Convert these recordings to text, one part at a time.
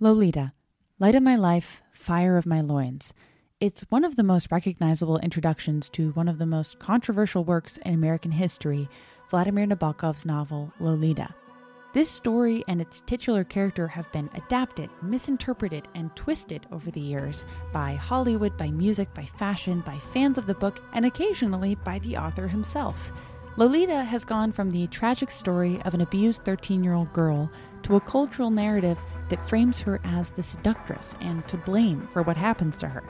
Lolita, Light of My Life, Fire of My Loins. It's one of the most recognizable introductions to one of the most controversial works in American history, Vladimir Nabokov's novel Lolita. This story and its titular character have been adapted, misinterpreted, and twisted over the years by Hollywood, by music, by fashion, by fans of the book, and occasionally by the author himself. Lolita has gone from the tragic story of an abused 13 year old girl to a cultural narrative that frames her as the seductress and to blame for what happens to her.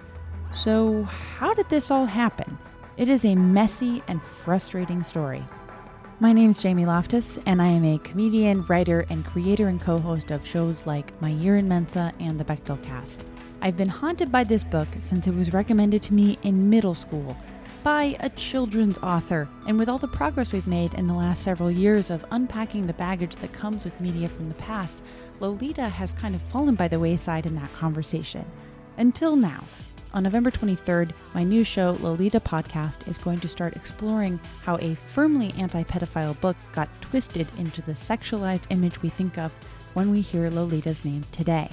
So, how did this all happen? It is a messy and frustrating story. My name is Jamie Loftus, and I am a comedian, writer, and creator and co host of shows like My Year in Mensa and The Bechdel Cast. I've been haunted by this book since it was recommended to me in middle school by a children's author. And with all the progress we've made in the last several years of unpacking the baggage that comes with media from the past, Lolita has kind of fallen by the wayside in that conversation. Until now. On November 23rd, my new show, Lolita Podcast, is going to start exploring how a firmly anti pedophile book got twisted into the sexualized image we think of when we hear Lolita's name today.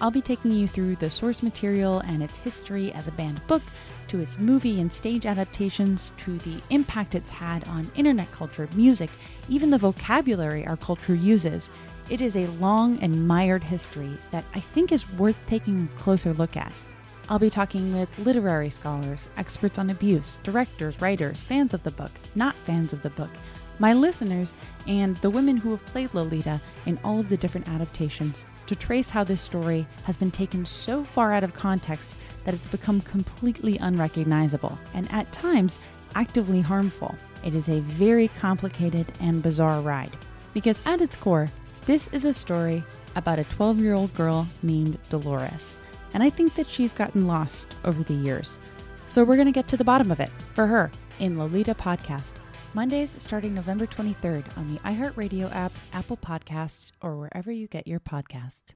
I'll be taking you through the source material and its history as a banned book, to its movie and stage adaptations, to the impact it's had on internet culture, music, even the vocabulary our culture uses. It is a long and mired history that I think is worth taking a closer look at. I'll be talking with literary scholars, experts on abuse, directors, writers, fans of the book, not fans of the book, my listeners, and the women who have played Lolita in all of the different adaptations to trace how this story has been taken so far out of context that it's become completely unrecognizable and at times actively harmful. It is a very complicated and bizarre ride. Because at its core, this is a story about a 12 year old girl named Dolores. And I think that she's gotten lost over the years. So we're going to get to the bottom of it for her in Lolita Podcast. Mondays starting November 23rd on the iHeartRadio app, Apple Podcasts, or wherever you get your podcasts.